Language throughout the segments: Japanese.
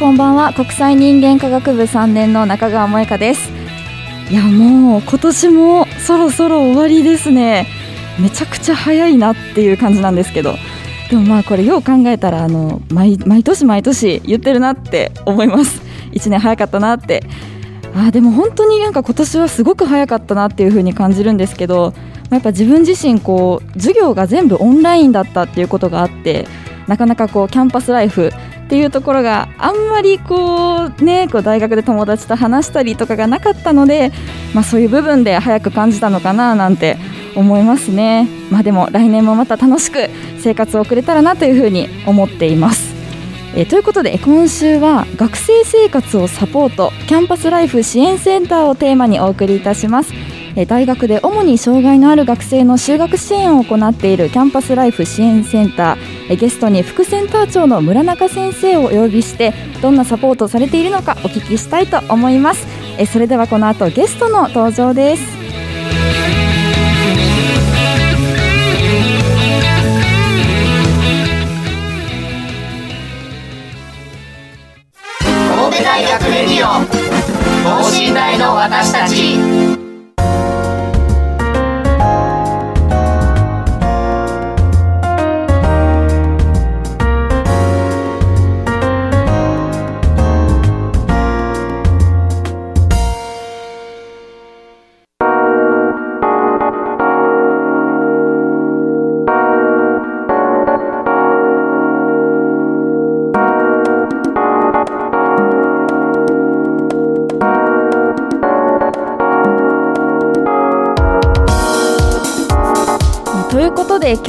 こんばんは。国際人間科学部3年の中川萌香です。いやもう今年もそろそろ終わりですね。めちゃくちゃ早いなっていう感じなんですけど。でもまあこれよう考えたらあの毎年毎年言ってるなって思います。1年早かったなって。あでも本当になんか今年はすごく早かったなっていう風に感じるんですけどやっぱ自分自身こう授業が全部オンラインだったっていうことがあってなかなかこうキャンパスライフっていうところがあんまりこうねこう大学で友達と話したりとかがなかったので、まあ、そういう部分で早く感じたのかななんて思いますね、まあ、でも来年もまた楽しく生活を送れたらなというふうに思っています。えということで今週は学生生活をサポートキャンパスライフ支援センターをテーマにお送りいたします。大学で主に障害のある学生の就学支援を行っているキャンパスライフ支援センターゲストに副センター長の村中先生をお呼びしてどんなサポートされているのかお聞きしたいと思います。それではこの後ゲストの登場です。神戸大学レディオ等身大の私たち。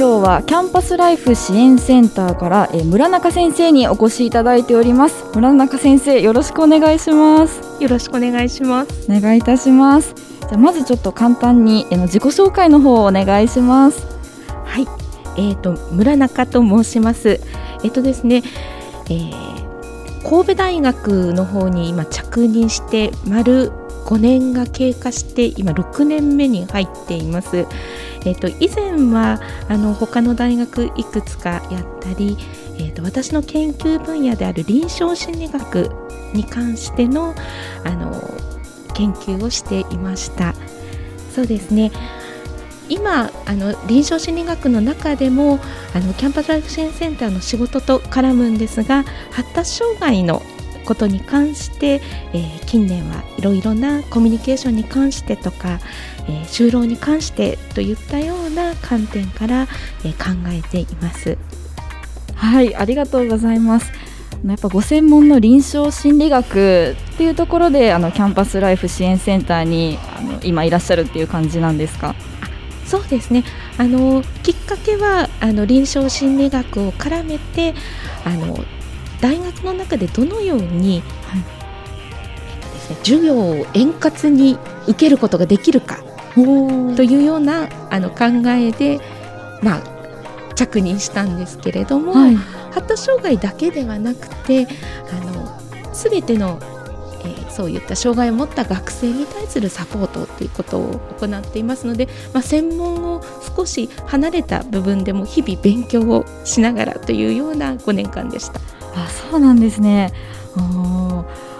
今日はキャンパスライフ支援センターからえ村中先生にお越しいただいております。村中先生よろしくお願いします。よろしくお願いします。お願いいたします。じゃまずちょっと簡単にえの自己紹介の方をお願いします。はい。えーと村中と申します。えっ、ー、とですね、えー、神戸大学の方に今着任して丸5年が経過して今6年目に入っています。えーと、以前はあの他の大学いくつかやったり、えーと、私の研究分野である臨床心理学に関してのあの研究をしていました。そうですね。今あの臨床心理学の中でもあのキャンパスライフ支援センターの仕事と絡むんですが発達障害のことに関して、えー、近年はいろいろなコミュニケーションに関してとか、えー、就労に関してといったような観点から、えー、考えています。はいありがとうございます。やっぱご専門の臨床心理学っていうところであのキャンパスライフ支援センターにあの今いらっしゃるっていう感じなんですか？そうですね。あのきっかけはあの臨床心理学を絡めてあの大学の中でどのように、はい、授業を円滑に受けることができるかというようなあの考えで、まあ、着任したんですけれども、はい、発達障害だけではなくてあの全てのえー、そういった障害を持った学生に対するサポートということを行っていますので、まあ、専門を少し離れた部分でも日々勉強をしながらというような5年間でした。あそうなんですね。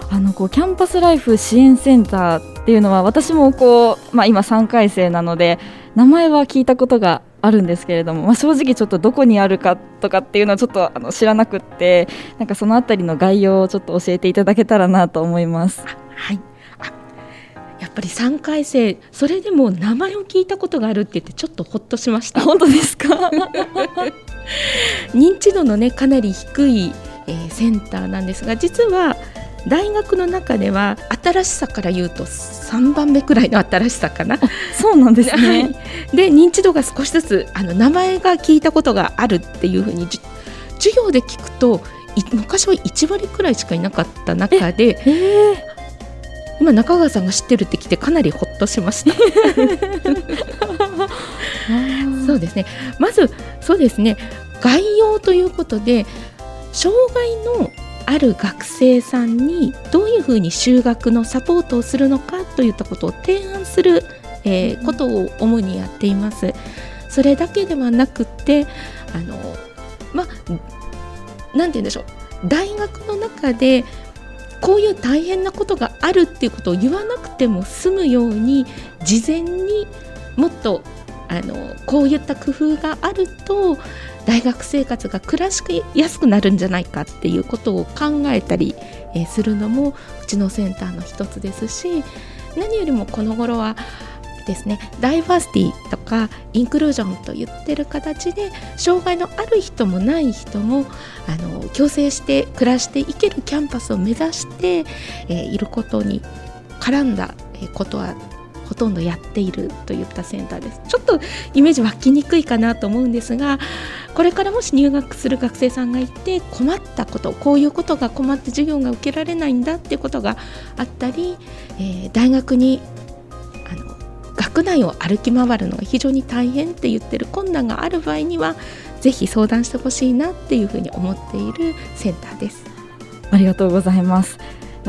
あのこうキャンパスライフ支援センターっていうのは私もこう、まあ、今3回生なので名前は聞いたことがあるんですけれども、まあ、正直ちょっとどこにあるかとかっていうのはちょっとあの知らなくってなんかそのあたりの概要をちょっと教えていただけたらなと思います。はい。やっぱり3回生それでも名前を聞いたことがあるって言ってちょっとほっとしました。本当ですか？認知度のねかなり低い、えー、センターなんですが実は大学の中では新しさから言うと3番目くらいの新しさかな。そうなんですね、はい、で認知度が少しずつあの名前が聞いたことがあるっていうふうに授業で聞くと昔は1割くらいしかいなかった中で、今中川さんが知ってるって聞いてかなりほっとしました。そうですね。まずそうですね。概要ということで障害のある学生さんにどういうふうに就学のサポートをするのかといったことを提案する、えー、ことを主にやっています。それだけではなくてあのまあ何て言うんでしょう大学の中でこういう大変なことがあるっていうことを言わなくても済むように事前にもっとあのこういった工夫があると大学生活が暮らしやすくなるんじゃないかっていうことを考えたり、するのもうちのセンターの一つですし何よりもこの頃はですねダイバーシティとかインクルージョンと言ってる形で障害のある人もない人もあの共生して暮らしていけるキャンパスを目指して、えー、いることに絡んだことはほとんどやっているといったセンターですちょっとイメージ湧きにくいかなと思うんですがこれからもし入学する学生さんがいて困ったことこういうことが困って授業が受けられないんだっていうことがあったり、えー、大学にあの学内を歩き回るのが非常に大変って言ってる困難がある場合にはぜひ相談してほしいなっていうふうに思っているセンターです。ありがとうございます。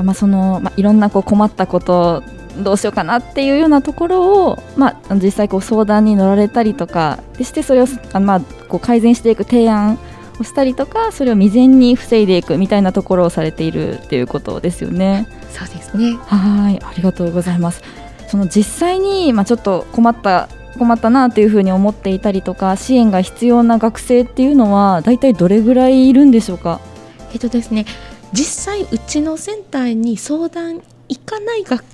まあ、その、まあ、いろんなこう困ったことどうしようかなっていうようなところを、まあ、実際こう相談に乗られたりとかでしてそれをあまあ、こう改善していく提案をしたりとかそれを未然に防いでいくみたいなところをされているっていうことですよね。そうですね。はい。ありがとうございます。その実際に、まあ、ちょっと困った困ったなというふうに思っていたりとか支援が必要な学生っていうのは大体どれぐらいいるんでしょうか？えっとですね実際うちのセンターに相談行かない学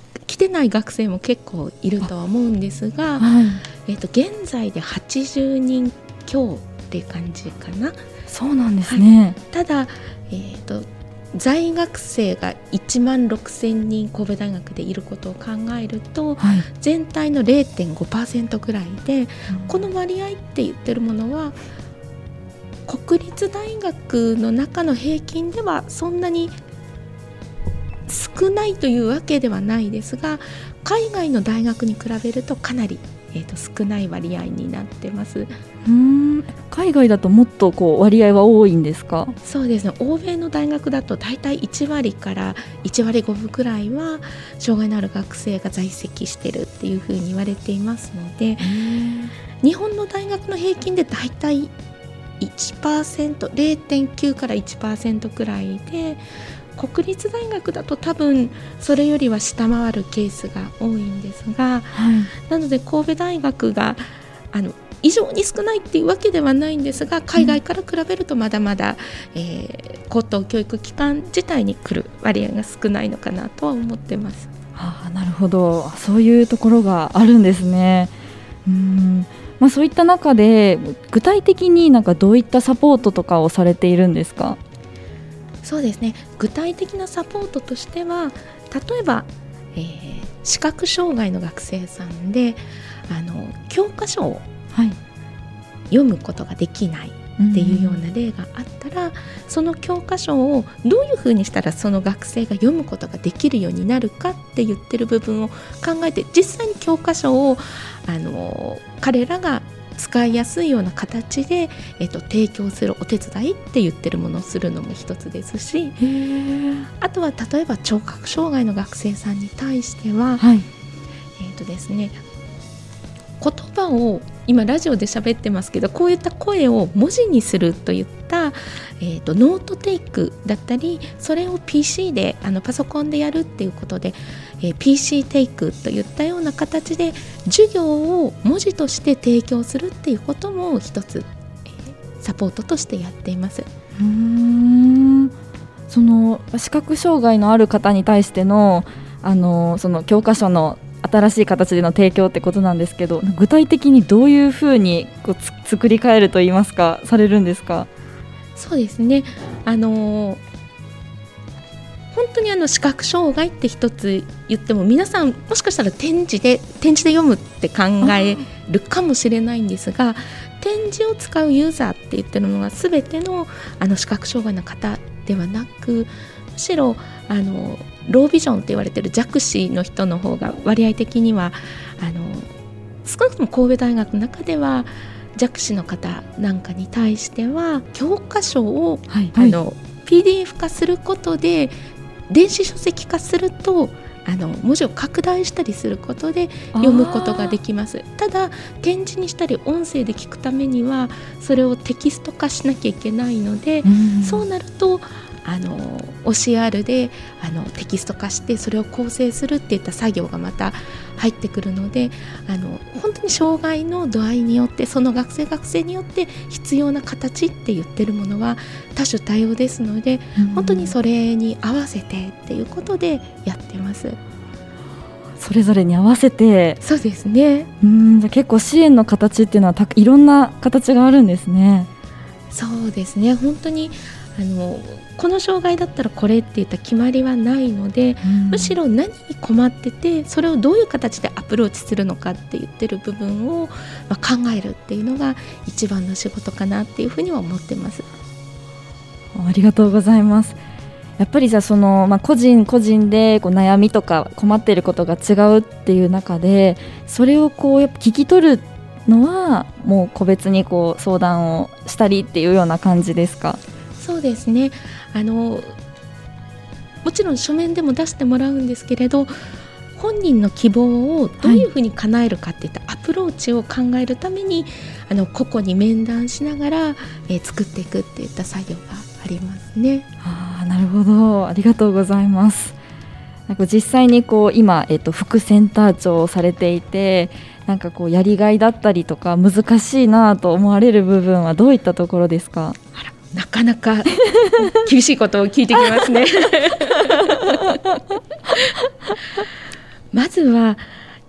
来てない学生も結構いるとは思うんですが、はい、えー、と現在で80人強っていう感じかな。そうなんですね、はい、ただ、えーと、在学生が1万6000人神戸大学でいることを考えると、はい、全体の0.5%ぐらいで、うん、この割合って言ってるものは国立大学の中の平均ではそんなに少ないというわけではないですが海外の大学に比べるとかなり、えーと、少ない割合になってます。うん。海外だともっとこう割合は多いんですか？そうですね。欧米の大学だと大体1割から1割5分くらいは障害のある学生が在籍してるっていうふうに言われていますので日本の大学の平均で大体 1%0.9 から1%くらいで国立大学だと多分それよりは下回るケースが多いんですが、はい、なので神戸大学があの異常に少ないっていうわけではないんですが海外から比べるとまだまだ、うん、えー、高等教育機関自体に来る割合が少ないのかなとは思ってます。はあ、なるほど。そういうところがあるんですね。うん。まあ、そういった中で具体的になんかどういったサポートとかをされているんですか？そうですね。具体的なサポートとしては例えば、えー、視覚障害の学生さんであの教科書を読むことができないっていうような例があったら、うん、その教科書をどういうふうにしたらその学生が読むことができるようになるかって言ってる部分を考えて実際に教科書をあの彼らが使いやすいような形で、えっと、提供するお手伝いって言ってるものをするのも一つですしあとは例えば聴覚障害の学生さんに対しては、はい、えっとですね言葉を今ラジオで喋ってますけどこういった声を文字にするといった、えーと、ノートテイクだったりそれを PC であのパソコンでやるっていうことで、えー、PC テイクといったような形で授業を文字として提供するっていうことも一つ、えー、サポートとしてやっています。うんその視覚障害のある方に対してのあのその教科書の新しい形での提供ってことなんですけど具体的にどういうふうにこうつ作り変えるといいますかされるんですか？そうですね。あの本当にあの視覚障害って一つ言っても皆さんもしかしたら展示で展示で読むって考えるかもしれないんですが展示を使うユーザーって言ってるのは全てのあの視覚障害の方ではなくむしろあのロービジョンって言われてる弱視の人の方が割合的にはあの少なくとも神戸大学の中では弱視の方なんかに対しては教科書を、はいあの PDF 化することで電子書籍化するとあの文字を拡大したりすることで読むことができます。ただ展示にしたり音声で聞くためにはそれをテキスト化しなきゃいけないので、うそうなるとあの OCR であのテキスト化してそれを構成するっていった作業がまた入ってくるのであの本当に障害の度合いによってその学生学生によって必要な形って言ってるものは多種多様ですので、うん、本当にそれに合わせてっていうことでやってます。それぞれに合わせてそうですねうんじゃ結構支援の形っていうのはたいろんな形があるんですね。そうですね本当にあのこの障害だったらこれっていった決まりはないので、うん、むしろ何に困っててそれをどういう形でアプローチするのかって言ってる部分を、まあ、考えるっていうのが一番の仕事かなっていうふうには思ってます。ありがとうございます。やっぱりじゃあその、まあ、個人個人でこう悩みとか困っていることが違うっていう中でそれをこうやっぱ聞き取るのはもう個別にこう相談をしたりっていうような感じですか？そうですねあのもちろん書面でも出してもらうんですけれど本人の希望をどういうふうに叶えるかっていったアプローチを考えるために、はい、あの個々に面談しながら、えー、作っていくっていった作業がありますね。あなるほどありがとうございます。なんか実際にこう今、えっと、副センター長をされていてなんかこうやりがいだったりとか難しいなと思われる部分はどういったところですか？あらなかなか厳しいことを聞いてきますね。まずは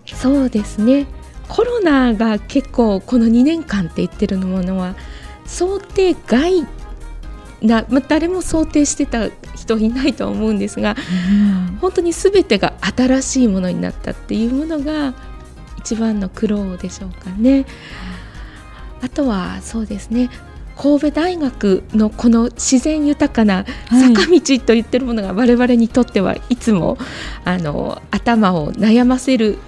そうですね。コロナが結構この2年間って言ってるものは想定外な、まあ、誰も想定してた人いないと思うんですが、うん、本当に全てが新しいものになったっていうものが一番の苦労でしょうかね。あとはそうですね神戸大学のこの自然豊かな坂道と言ってるものが我々にとってはいつもあの頭を悩ませる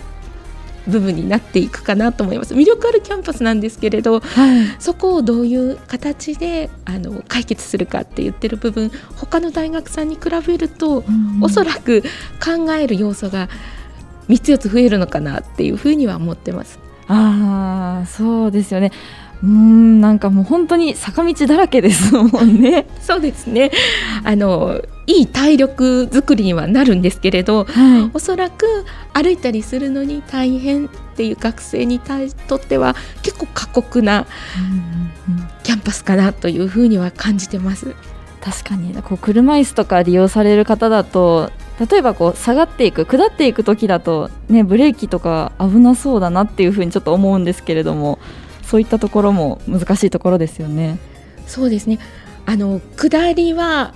部分になっていくかなと思います。魅力あるキャンパスなんですけれど、はい、そこをどういう形であの解決するかって言ってる部分他の大学さんに比べると、うん、おそらく考える要素が3つ4つ増えるのかなっていうふうには思ってます。あそうですよねうんなんかもう本当に坂道だらけですもんね。そうですねあのいい体力作りにはなるんですけれど、はい、おそらく歩いたりするのに大変っていう学生にとっては結構過酷なキャンパスかなというふうには感じてます。確かにこう車椅子とか利用される方だと例えばこう下がっていく下っていく時だと、ね、ブレーキとか危なそうだなっていうふうにちょっと思うんですけれどもそういったところも難しいところですよね。そうですね。あの下りは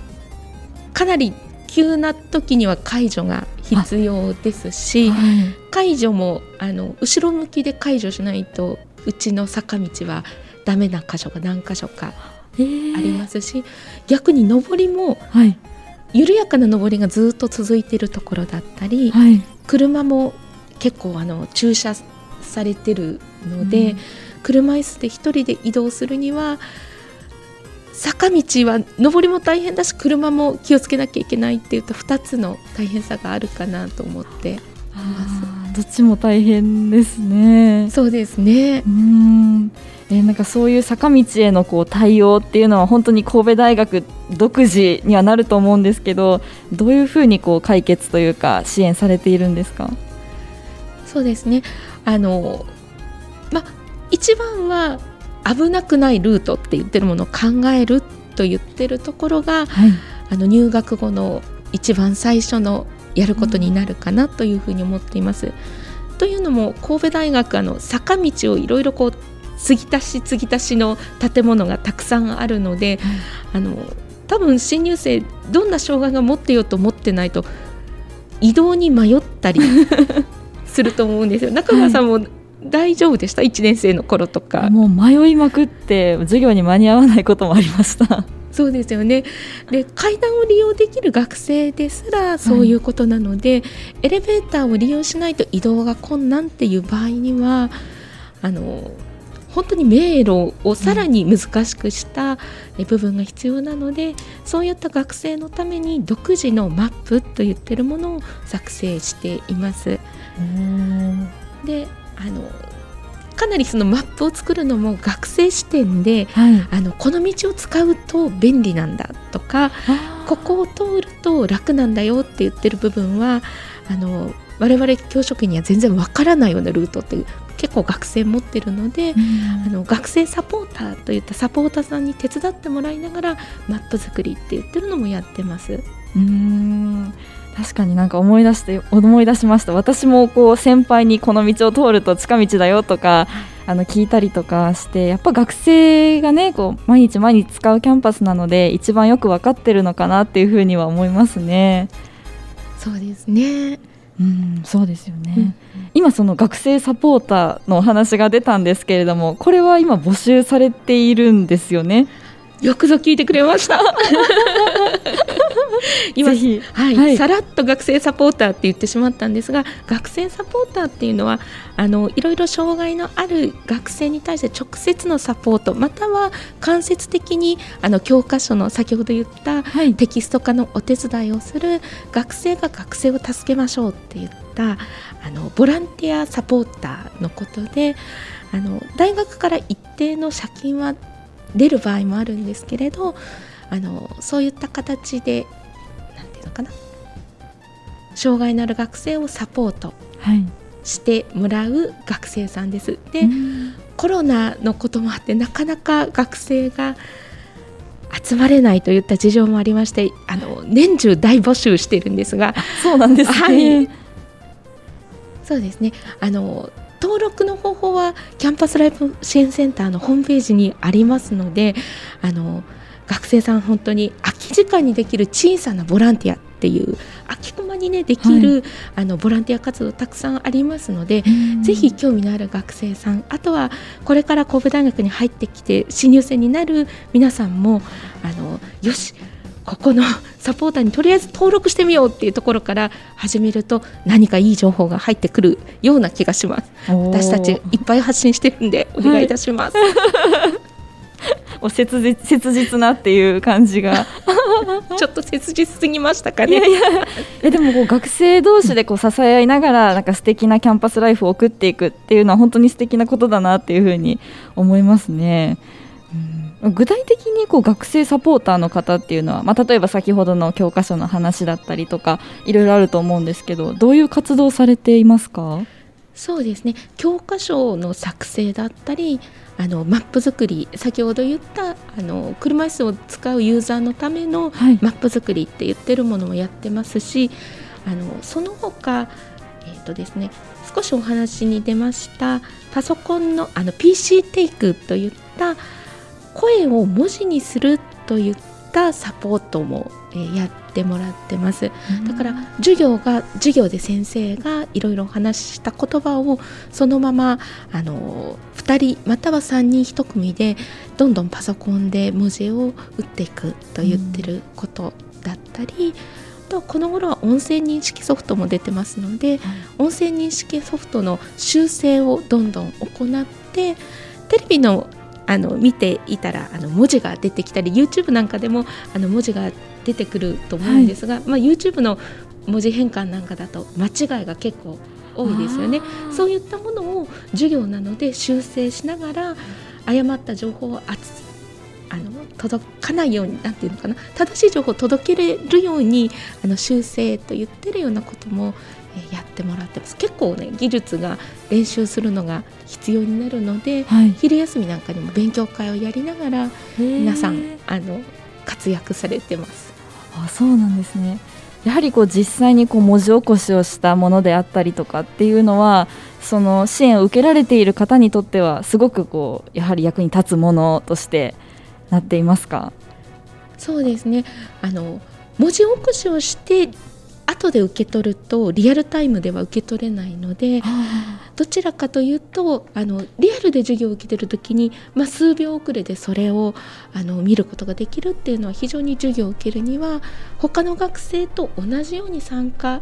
かなり急な時には解除が必要ですし、はい、解除もあの後ろ向きで解除しないとうちの坂道はダメな箇所が何箇所かありますし、逆に上りも、はい、緩やかな上りがずっと続いているところだったり、はい、車も結構あの駐車されてるので、うん。車椅子で1人で移動するには坂道は上りも大変だし車も気をつけなきゃいけないっていうと2つの大変さがあるかなと思って。どっちも大変ですね。そうですね。うん。えー、なんかそういう坂道へのこう対応っていうのは本当に神戸大学独自にはなると思うんですけどどういうふうにこう解決というか支援されているんですか？そうですね。あの、ま、一番は危なくないルートって言ってるものを考えると言ってるところが、はい、あの入学後の一番最初のやることになるかなというふうに思っています。というのも神戸大学あの坂道をいろいろこう継ぎ足し継ぎ足しの建物がたくさんあるので、あの多分新入生どんな障害が持ってようと思ってないと移動に迷ったりすると思うんですよ。中川さんも大丈夫でした、1年生の頃とか。もう迷いまくって授業に間に合わないこともありました。そうですよねで階段を利用できる学生ですらそういうことなので、はい、エレベーターを利用しないと移動が困難っていう場合にはあの本当に迷路をさらに難しくした部分が必要なので、うん、そういった学生のために独自のマップといってるものを作成しています。であのかなりそのマップを作るのも学生視点で、はい、あのこの道を使うと便利なんだとかここを通ると楽なんだよって言ってる部分はあの我々教職員には全然わからないようなルートって結構学生持ってるので、あの学生サポーターといったサポーターさんに手伝ってもらいながらマップ作りって言ってるのもやってます。うん確かになんか思い出して思い出しました。私もこう先輩にこの道を通ると近道だよとかあの聞いたりとかしてやっぱ学生がねこう毎日毎日使うキャンパスなので一番よく分かってるのかなっていうふうには思いますね。そうですね。うん、そうですよね、うん、今その学生サポーターのお話が出たんですけれどもこれは今募集されているんですよね。よくぞ聞いてくれました 今はい、はい、さらっと学生サポーターって言ってしまったんですが学生サポーターっていうのはあのいろいろ障害のある学生に対して直接のサポートまたは間接的にあの教科書の先ほど言ったテキスト化のお手伝いをする、学生が学生を助けましょうって言ったあのボランティアサポーターのことであの大学から一定の借金は出る場合もあるんですけれどあのそういった形でのかな？障害のある学生をサポートしてもらう学生さんです。で、コロナのこともあってなかなか学生が集まれないといった事情もありましてあの年中大募集してるんですが。そうなんですね、はい、そうですね。あの登録の方法はキャンパスライフ支援センターのホームページにありますのであの学生さん本当に空き時間にできる小さなボランティアっていう空き駒にねできる、はい、あのボランティア活動たくさんありますのでぜひ興味のある学生さんあとはこれから神戸大学に入ってきて新入生になる皆さんもあのよしここのサポーターにとりあえず登録してみようっていうところから始めると何かいい情報が入ってくるような気がします。私たちいっぱい発信してるんでお願いいたします、は いお切実切実なっていう感じが。ちょっと切実すぎましたかね。いやいや。えでもこう学生同士でこう支え合いながらなんか素敵なキャンパスライフを送っていくっていうのは本当に素敵なことだなっていうふうに思いますね。うん、具体的にこう学生サポーターの方っていうのは、まあ、例えば先ほどの教科書の話だったりとかいろいろあると思うんですけどどういう活動されていますか？そうですね。教科書の作成だったりあのマップ作り先ほど言ったあの車椅子を使うユーザーのためのマップ作りって言ってるものもやってますし、はい、あのその他えーとですね、少しお話に出ましたパソコンのあの PC テイクといった声を文字にするといったサポートも、えー、やってもらってます。だから授業が授業で先生がいろいろお話しした言葉をそのままあの2人または3人1組でどんどんパソコンで文字を打っていくと言ってることだったり、とこの頃は音声認識ソフトも出てますので、音声認識ソフトの修正をどんどん行ってテレビのあの見ていたらあの文字が出てきたり YouTube なんかでもあの文字が出てくると思うんですが、はい、まあ、YouTube の文字変換なんかだと間違いが結構多いですよね。そういったものを授業なので修正しながら誤った情報をあの届かないようになんていうのかな。正しい情報を届けれるようにあの修正と言ってるようなこともやってもらってます。結構ね技術が練習するのが必要になるので、はい、昼休みなんかにも勉強会をやりながら皆さんあの活躍されてます。あそうなんですね。やはりこう実際にこう文字起こしをしたものであったりとかっていうのはその支援を受けられている方にとってはすごくこうやはり役に立つものとしてなっていますか？そうですね。あの文字起こしをして後で受け取るとリアルタイムでは受け取れないのでどちらかというとあのリアルで授業を受けてる時に、まあ、数秒遅れでそれをあの見ることができるっていうのは非常に授業を受けるには他の学生と同じように参加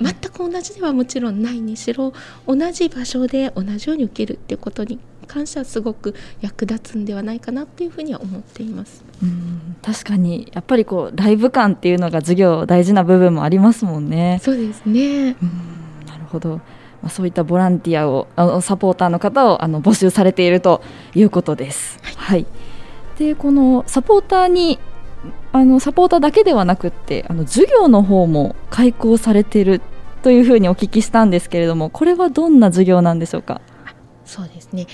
全く同じではもちろんないにしろ同じ場所で同じように受けるっていうことに関してはすごく役立つんではないかなっていうふうには思っています。うん確かにやっぱりこうライブ感っていうのが授業大事な部分もありますもんね。そうですね。うんなるほど。まあ、そういったボランティアをあのサポーターの方をあの募集されているということです。はい、はい、でこのサポーターにあのサポーターだけではなくってあの授業の方も開講されているというふうにお聞きしたんですけれどもこれはどんな授業なんでしょうか？そうですね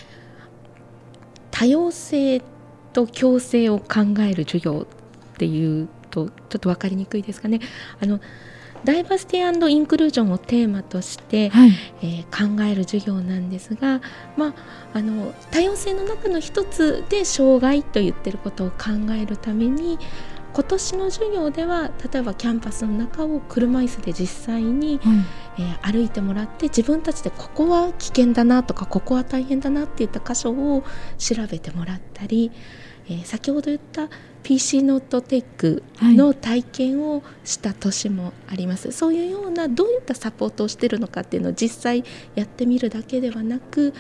多様性と共生を考える授業っていうとちょっと分かりにくいですかね。あのダイバーシティインクルージョンをテーマとして、はい、えー、考える授業なんですが、まあ、あの多様性の中の一つで障害と言ってることを考えるために今年の授業では例えばキャンパスの中を車椅子で実際に、うん、えー、歩いてもらって自分たちでここは危険だなとかここは大変だなっていった箇所を調べてもらったり、えー、先ほど言った PC ノートテイクの体験をした年もあります、はい、そういうようなどういったサポートをしているのかっていうのを実際やってみるだけではなく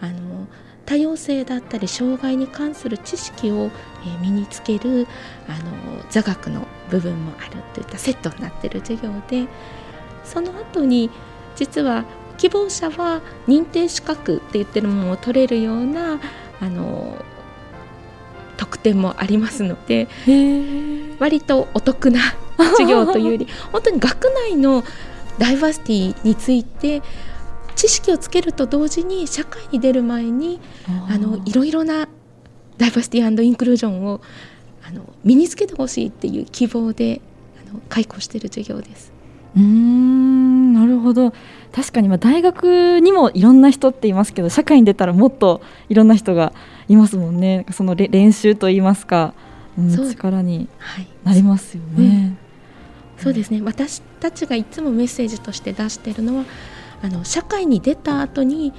あの多様性だったり障害に関する知識を、え身につけるあの座学の部分もあるといったセットになっている授業でその後に実は希望者は認定資格って言ってるものを取れるようなあの特典もありますので割とお得な 授業というより本当に学内のダイバーシティについて知識をつけると同時に社会に出る前にあのいろいろなダイバーシティインクルージョンをあの身につけてほしいっていう希望であの開講している授業です。うんなるほど。確かにま大学にもいろんな人っていますけど社会に出たらもっといろんな人がいますもんね。その練習といいますか、うん、力になりますよね。はいうん、そうですね。私たちがいつもメッセージとして出しているのはあの社会に出た後に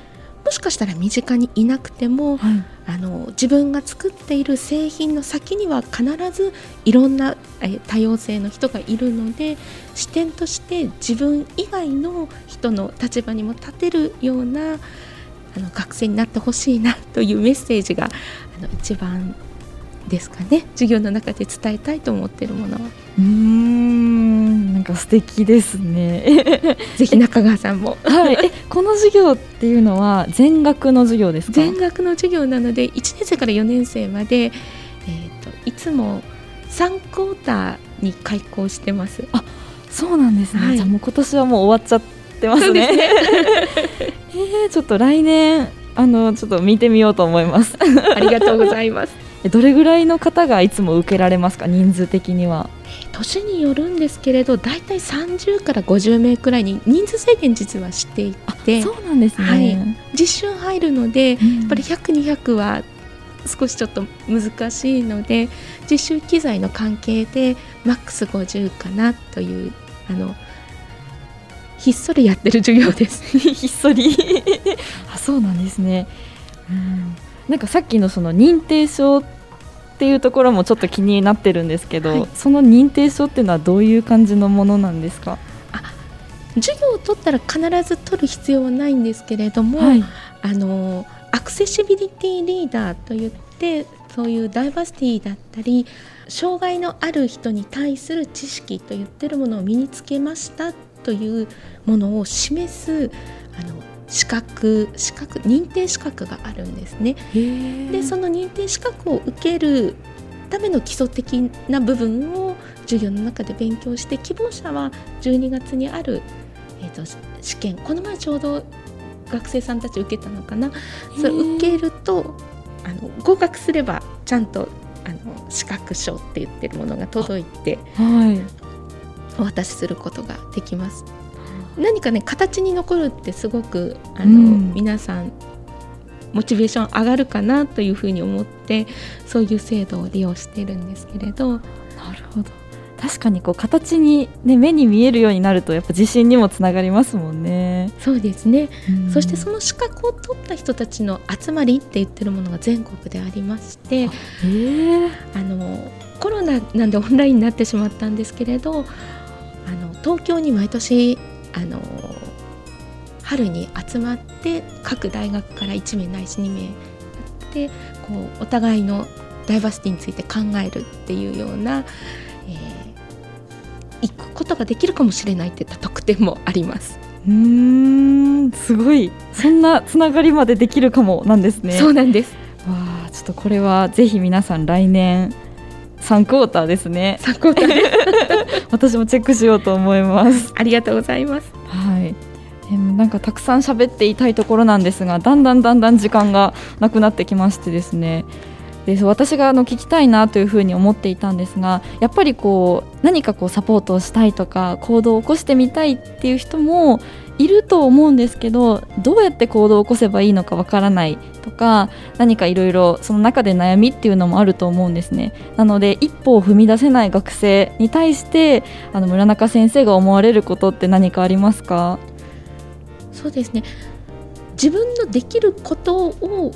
もしかしたら身近にいなくても、はい、あの自分が作っている製品の先には必ずいろんなえ多様性の人がいるので視点として自分以外の人の立場にも立てるようなあの学生になってほしいなというメッセージがあの一番ですかね。授業の中で伝えたいと思っているものは。うんなんか素敵ですね。ぜひ中川さんも。はい。えこの授業っていうのは全学の授業ですか？全学の授業なので1年生から4年生までえっ、ー、といつも3クォーターに開校してます。あそうなんですね。はい、じゃもう今年はもう終わっちゃってますね。すね えー、ちょっと来年あのちょっと見てみようと思います。ありがとうございます。どれぐらいの方がいつも受けられますか？人数的には年によるんですけれど大体30から50名くらいに人数制限実はしていてそうなんですね、はい、実習入るので、うん、やっぱり100200は少しちょっと難しいので実習機材の関係でマックス50かなというあのひっそりやってる授業です。ひっそり。あそうなんですね、うん。なんかさっきのその認定証っていうところもちょっと気になってるんですけど、はい、その認定証っていうのはどういう感じのものなんですか？あ授業を取ったら必ず取る必要はないんですけれども、はい、あのアクセシビリティリーダーといってそういうダイバーシティだったり障害のある人に対する知識といってるものを身につけましたというものを示すあの資格資格認定資格があるんですね。でその認定資格を受けるための基礎的な部分を授業の中で勉強して希望者は12月にある、えーと、試験この前ちょうど学生さんたち受けたのかなそれ受けるとあの合格すればちゃんとあの資格証って言ってるものが届いて、はい、お渡しすることができます。何かね形に残るってすごくあの、うん。皆さんモチベーション上がるかなというふうに思ってそういう制度を利用してるんですけれど。なるほど。確かにこう形に、ね、目に見えるようになるとやっぱ自信にもつながりますもんね、そうですね、うん。そしてその資格を取った人たちの集まりって言ってるものが全国でありましてへえ。あのコロナなんでオンラインになってしまったんですけれどあの東京に毎年あの春に集まって各大学から1名ないし2名やってこうお互いのダイバーシティについて考えるっていうような、えー行くことができるかもしれないっていった特典もあります。うーんすごい。そんなつながりまでできるかもなんですね。そうなんです。わあちょっとこれはぜひ皆さん来年3クォーターですね。参考になる私もチェックしようと思います。ありがとうございます。はい。えーなんかたくさん喋っていたいところなんですがだんだんだんだん時間がなくなってきましてですね。で私があの聞きたいなというふうに思っていたんですがやっぱりこう何かこうサポートをしたいとか行動を起こしてみたいっていう人もいると思うんですけどどうやって行動を起こせばいいのかわからないとか何かいろいろその中で悩みっていうのもあると思うんですね。なので一歩を踏み出せない学生に対してあの村中先生が思われることって何かありますか？そうですね。自分のできることを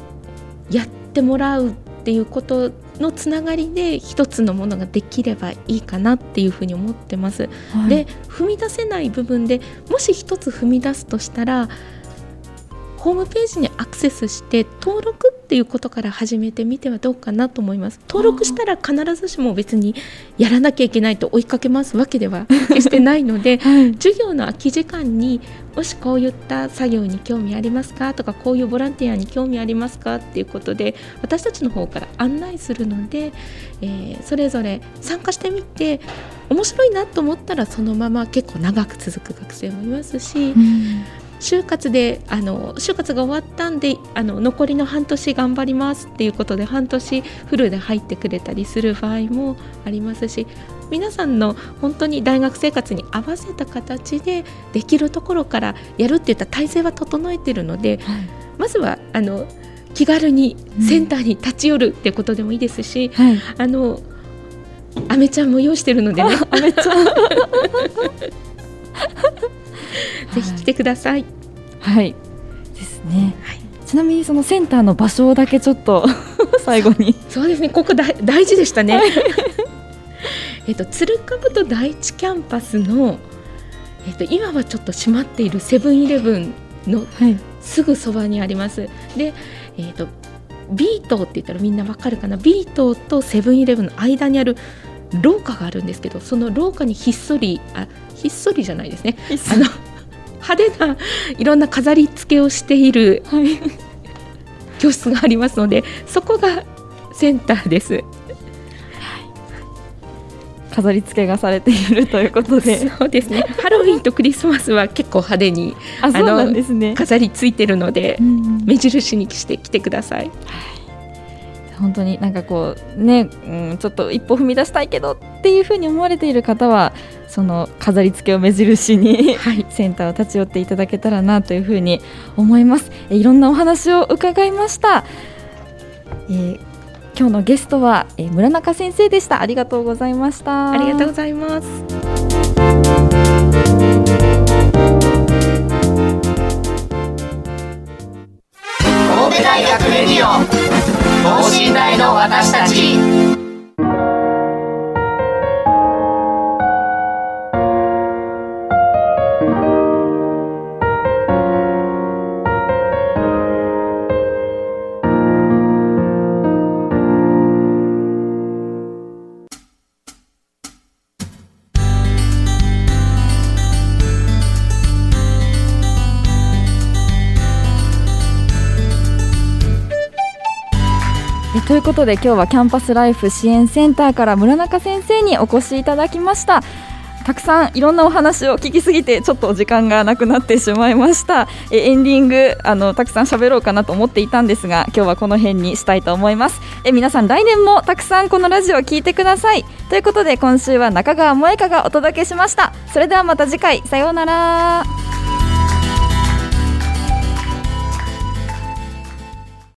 やってもらうっていうことのつながりで一つのものができればいいかなっていうふうに思ってます。で踏み出せない部分でもし一つ踏み出すとしたらホームページにアクセスして登録っていうことから始めてみてはどうかなと思います。登録したら必ずしも別にやらなきゃいけないと追いかけますわけでは決してないので はい。授業の空き時間にもしこういった作業に興味ありますか？とかこういうボランティアに興味ありますか？っていうことで私たちの方から案内するので、えーそれぞれ参加してみて面白いなと思ったらそのまま結構長く続く学生もいますし就活であの就活が終わったんであの残りの半年頑張りますっていうことで半年フルで入ってくれたりする場合もありますし皆さんの本当に大学生活に合わせた形でできるところからやるっていった体制は整えているのでまずはあの気軽にセンターに立ち寄るってことでもいいですし、はい。あのアメちゃんも用意してるのでね。あめっちゃ ぜひ来てください。はい。ですね、はい。ちなみにそのセンターの場所だけちょっと 最後に。そうですね、ここ大大事でしたね。えっと鶴かぶと第一キャンパスのえっと今はちょっと閉まっているセブンイレブンのはいすぐそばにあります。で、えっとビートって言ったらみんなわかるかな？ビートとセブンイレブンの間にある廊下があるんですけど、その廊下にひっそりあひっそりじゃないですね。あの派手ないろんな飾り付けをしているはい教室がありますので、そこがセンターです。飾り付けがされているということでそうですね。ハロウィンとクリスマスは結構派手にあそうなんですね飾りついてるのでう、ん目印にして来てください。本当になんかこうね、うん、ちょっと一歩踏み出したいけどっていうふうに思われている方はその飾り付けを目印にはい。センターを立ち寄っていただけたらなというふうに思いますえいろんなお話を伺いました、えー今日のゲストは、えー村中先生でした。ありがとうございました。ありがとうございます。神戸大学レディオ等身大の私たちいうことで今日はキャンパスライフ支援センターから村中先生にお越しいただきました。たくさんいろんなお話を聞きすぎてちょっと時間がなくなってしまいました。えエンディングあのたくさん喋ろうかなと思っていたんですが今日はこの辺にしたいと思います。え皆さん来年もたくさんこのラジオを聞いてください。ということで今週は中川萌香がお届けしました。それではまた次回。さようなら。